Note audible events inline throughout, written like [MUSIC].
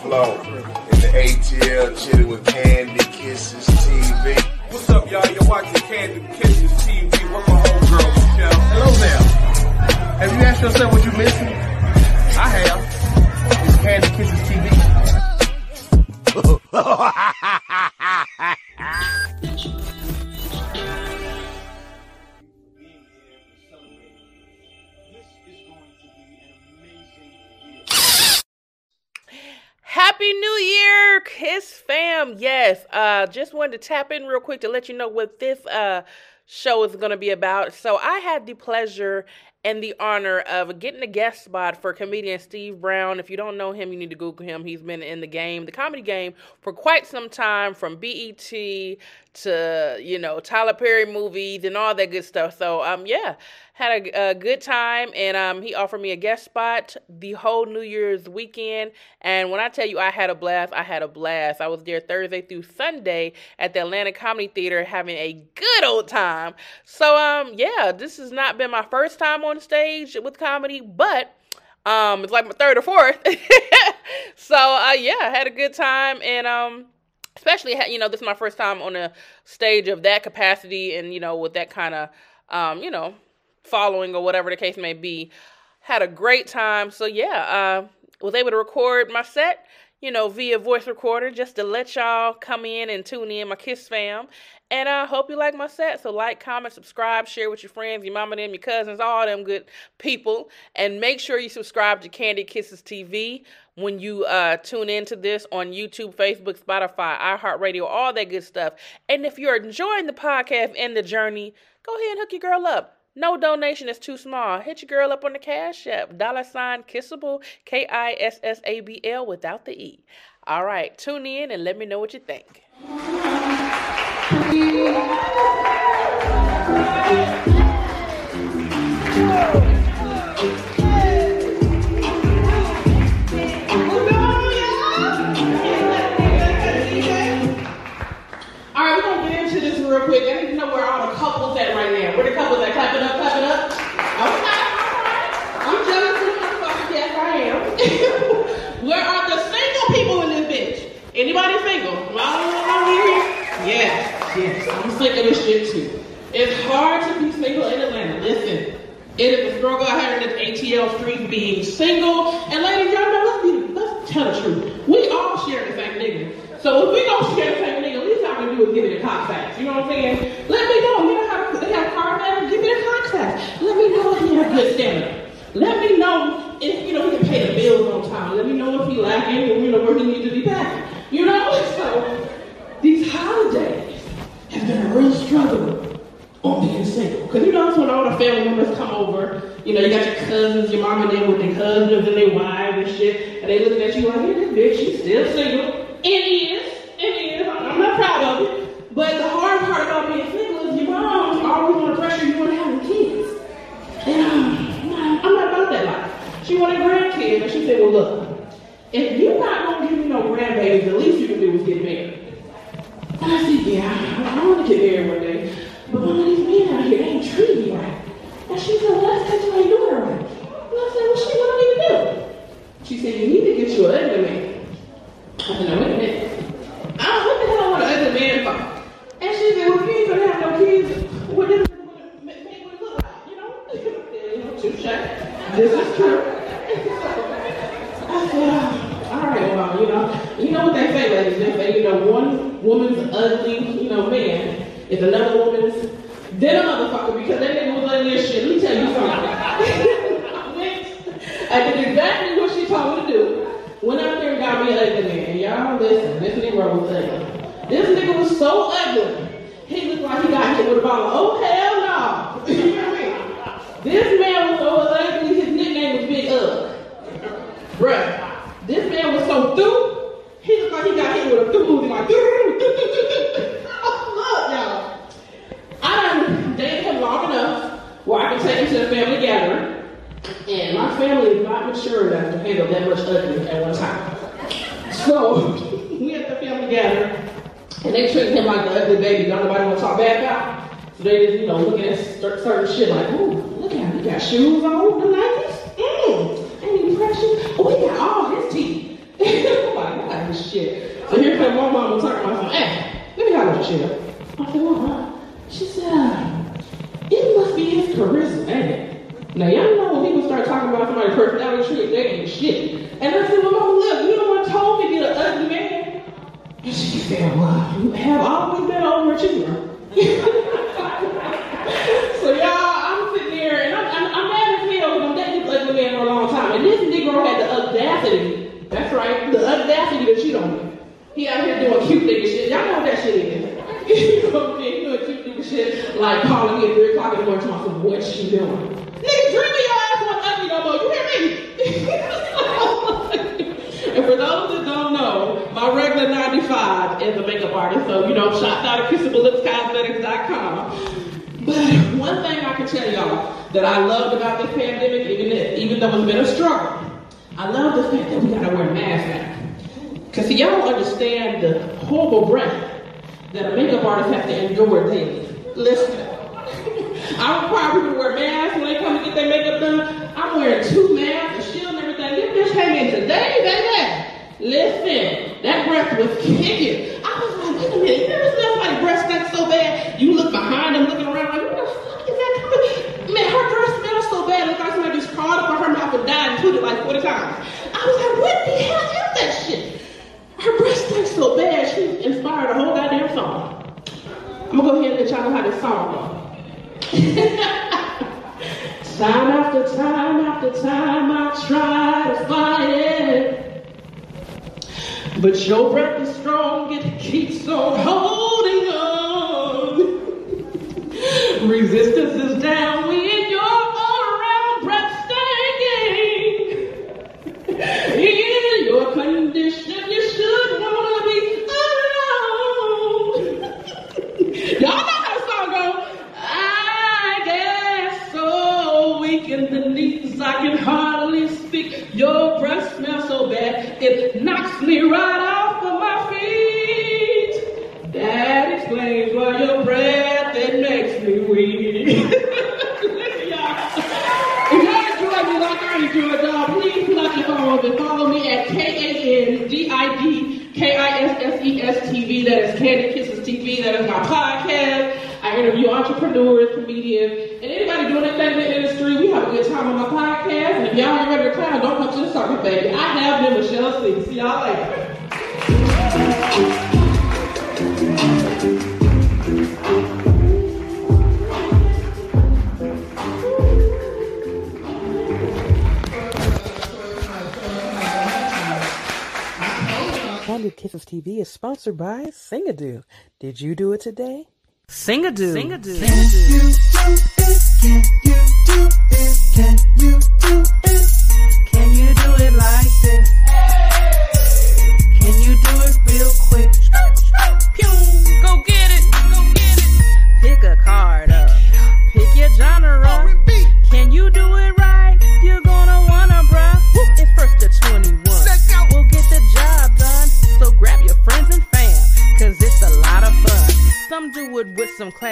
from the fifth floor. In the ATL, chilling with Candy Kisses TV. What's up, y'all? You're watching Candy Kisses TV. Where my homegirl, Michelle. Hello there. Have you asked yourself what you're missing? Uh, just wanted to tap in real quick to let you know what this uh, show is going to be about. So, I had the pleasure and the honor of getting a guest spot for comedian Steve Brown. If you don't know him, you need to Google him. He's been in the game, the comedy game, for quite some time, from BET to, you know, Tyler Perry movies and all that good stuff. So, um, yeah, had a, a good time, and um, he offered me a guest spot the whole New Year's weekend. And when I tell you I had a blast, I had a blast. I was there Thursday through Sunday at the Atlanta Comedy Theater having a good old time. So, um, yeah, this has not been my first time on stage with comedy, but um, it's like my third or fourth. [LAUGHS] so, uh, yeah, I had a good time, and um, especially you know this is my first time on a stage of that capacity, and you know with that kind of um, you know following or whatever the case may be. Had a great time. So yeah, uh, was able to record my set, you know, via voice recorder just to let y'all come in and tune in, my Kiss fam. And I hope you like my set. So like, comment, subscribe, share with your friends, your mama, them, your cousins, all them good people. And make sure you subscribe to Candy Kisses TV when you uh, tune into this on YouTube, Facebook, Spotify, iHeartRadio, all that good stuff. And if you're enjoying the podcast and the journey, go ahead and hook your girl up. No donation is too small. Hit your girl up on the Cash App. Dollar sign kissable, K I S S A B L without the E. All right, tune in and let me know what you think. Real quick. I need to know where all the couples at right now. Where the couples at? Clap it up, clap it up. Okay, all right. I'm jealous of motherfuckers. Yes, I am. where are the single people in this bitch? Anybody single? Well, Yes. I'm sick of this shit too. It's hard to be single in Atlanta. Listen, it is a struggle out here in this ATL street being single. And ladies, y'all know, let's be, let's tell the truth. We all share the same nigga. So if we don't share the same nigga, at least all we do is give it a cock facts. You know what I'm saying? Let me know. You know how they have car? Give me cock facts. Let me know if he has good stamina. Let me know if, you know, he can pay the bills on time. Let me know if he lacking you know, where he needs to be back. You know? So these holidays have been a real struggle on being single. Because you know, that's when all the family members come over. You know, you got your cousins, your mom and them with their husbands and their wives and shit. And they looking at you like, hey, this bitch, she's still single. It is. It is. I'm not proud of it. But the hard part about being single is your mom always want to pressure you into having kids. And um, I'm not about that life. She wanted grandkids. And she said, well, look, if you're not going to give me no grandbabies, the least you can do is get married. And I said, yeah, I, I want to get married one day. But one of these men out here, they ain't treating me right. And she said, well, that's because you ain't doing it right. And I said, well, shit, what do I need to do? She said, you need to get you an ugly man. I said, now, wait a minute. I don't, what the hell I want an ugly man for? And she said, well, if you ain't going to have no kids, what does it make make what it look like, you know? you know, touche. This is true. I said, oh, all right, well, you you know what they say, ladies. They say, you know, one woman's ugly, you know, man is another woman's then a motherfucker because that nigga was ugly as shit. Let me tell you something. [LAUGHS] I did exactly what she told me to do. Went out there and got me family ugly man. And y'all listen, this Negro was ugly. This nigga was so ugly. He looked like he got hit with a bottle. Oh hell no! you hear me? This man was so ugly. His nickname was Big Ugg. Bruh, this man was so through. He looked like he got hit with a through. Like, look, y'all. I done dated him long enough where I can take him to the family gathering. And my family is not mature enough to handle that much ugly at one time. So we at the family gathering, and they treated him like the ugly baby. Don't nobody want to talk bad about. So they just, you know, looking at cer- certain shit like, ooh, look at him. He got shoes on, the Nikes. Mmm, ain't he precious? Oh, he got all his teeth. [LAUGHS] Like, what this shit? So here comes my mama talking about something. Hey, let me have a chill. I said, what, huh? She said, uh, it must be his charisma, ain't it? Now, y'all know when people start talking about somebody's personality trait, they ain't shit. And I said, well, mama, look, you know what told me to get an ugly man? And she said, well, you have always been overachiever. so, y'all, I'm sitting there, and I'm, I'm, I'm mad as hell because I'm dating this ugly man for a long time. And this Negro had the audacity, that's right, the audacity to cheat on me. He out here doing cute nigga shit. Y'all know what that shit is. you know what I'm saying? He doing cute nigga shit, like calling me at 3 o'clock in the morning, talking about what she doing. Nigga, dream of your ass wasn't ugly no more. You hear me? and for those that don't know, my regular 95 is a makeup artist. So, you know, shots out of KissableLipsCosmetics.com. But one thing I can tell y'all that I loved about this pandemic, even, if, even though it's been a struggle, I love the fact that we gotta wear masks now. Because see, y'all don't understand the horrible breath that a makeup artist has to endure daily. Listen. [LAUGHS] I require people to wear masks when they come to get their makeup done. I'm wearing two masks, a shield and everything. This bitch came in today, baby. Listen, that breath was kicking. I was like, wait a minute, you never smell somebody's breath stinks so bad. You look behind them, looking around like, what the fuck is that coming? Man, her breath smells so bad. It's like somebody just crawled up on her mouth and died and tooted like 40 times. I was like, what the hell is that shit? Her breath stinks so bad, she inspired a whole goddamn song. I'm gonna go ahead and let y'all know how this song goes. time after time after time I try to fight it. But your breath is strong, it keeps on holding on. [LAUGHS] Resistance is down entrepreneurs, comedians, and anybody doing anything in the industry. We have a good time on my podcast. And if y'all ain't ready to clown, don't come to the circus, baby. I have been Michelle C. See y'all later. Candid Kisses TV is sponsored by Singadoo. Did you do it today? Singadoo. Singadoo. Can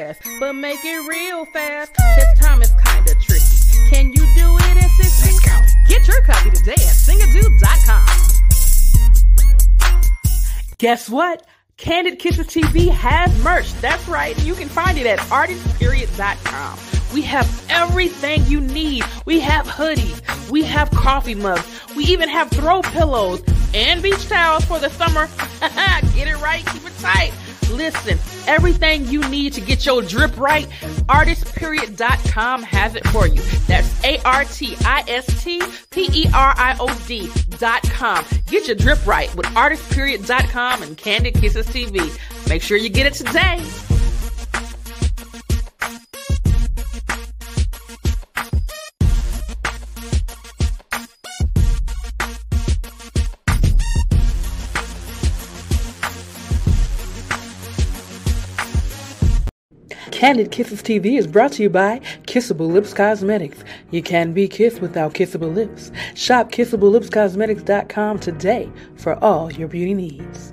class, but make it real fast. Cause time is kinda tricky. Can you do it in 60? Let's go. Get your copy today at singadoo.com. Guess what? Candid Kisses TV has merch. That's right. You can find it at artistperiod.com. We have everything you need. We have hoodies. We have coffee mugs. We even have throw pillows and beach towels for the summer. [LAUGHS] Get it right. Keep it tight. Listen, everything you need to get your drip right, artistperiod.com has it for you. That's A R T I S T P E R I O D.com. Get your drip right with artistperiod.com and Candid Kisses TV. Make sure you get it today. Candid Kisses TV is brought to you by Kissable Lips Cosmetics. You can be kissed without kissable lips. Shop kissablelipscosmetics.com today for all your beauty needs.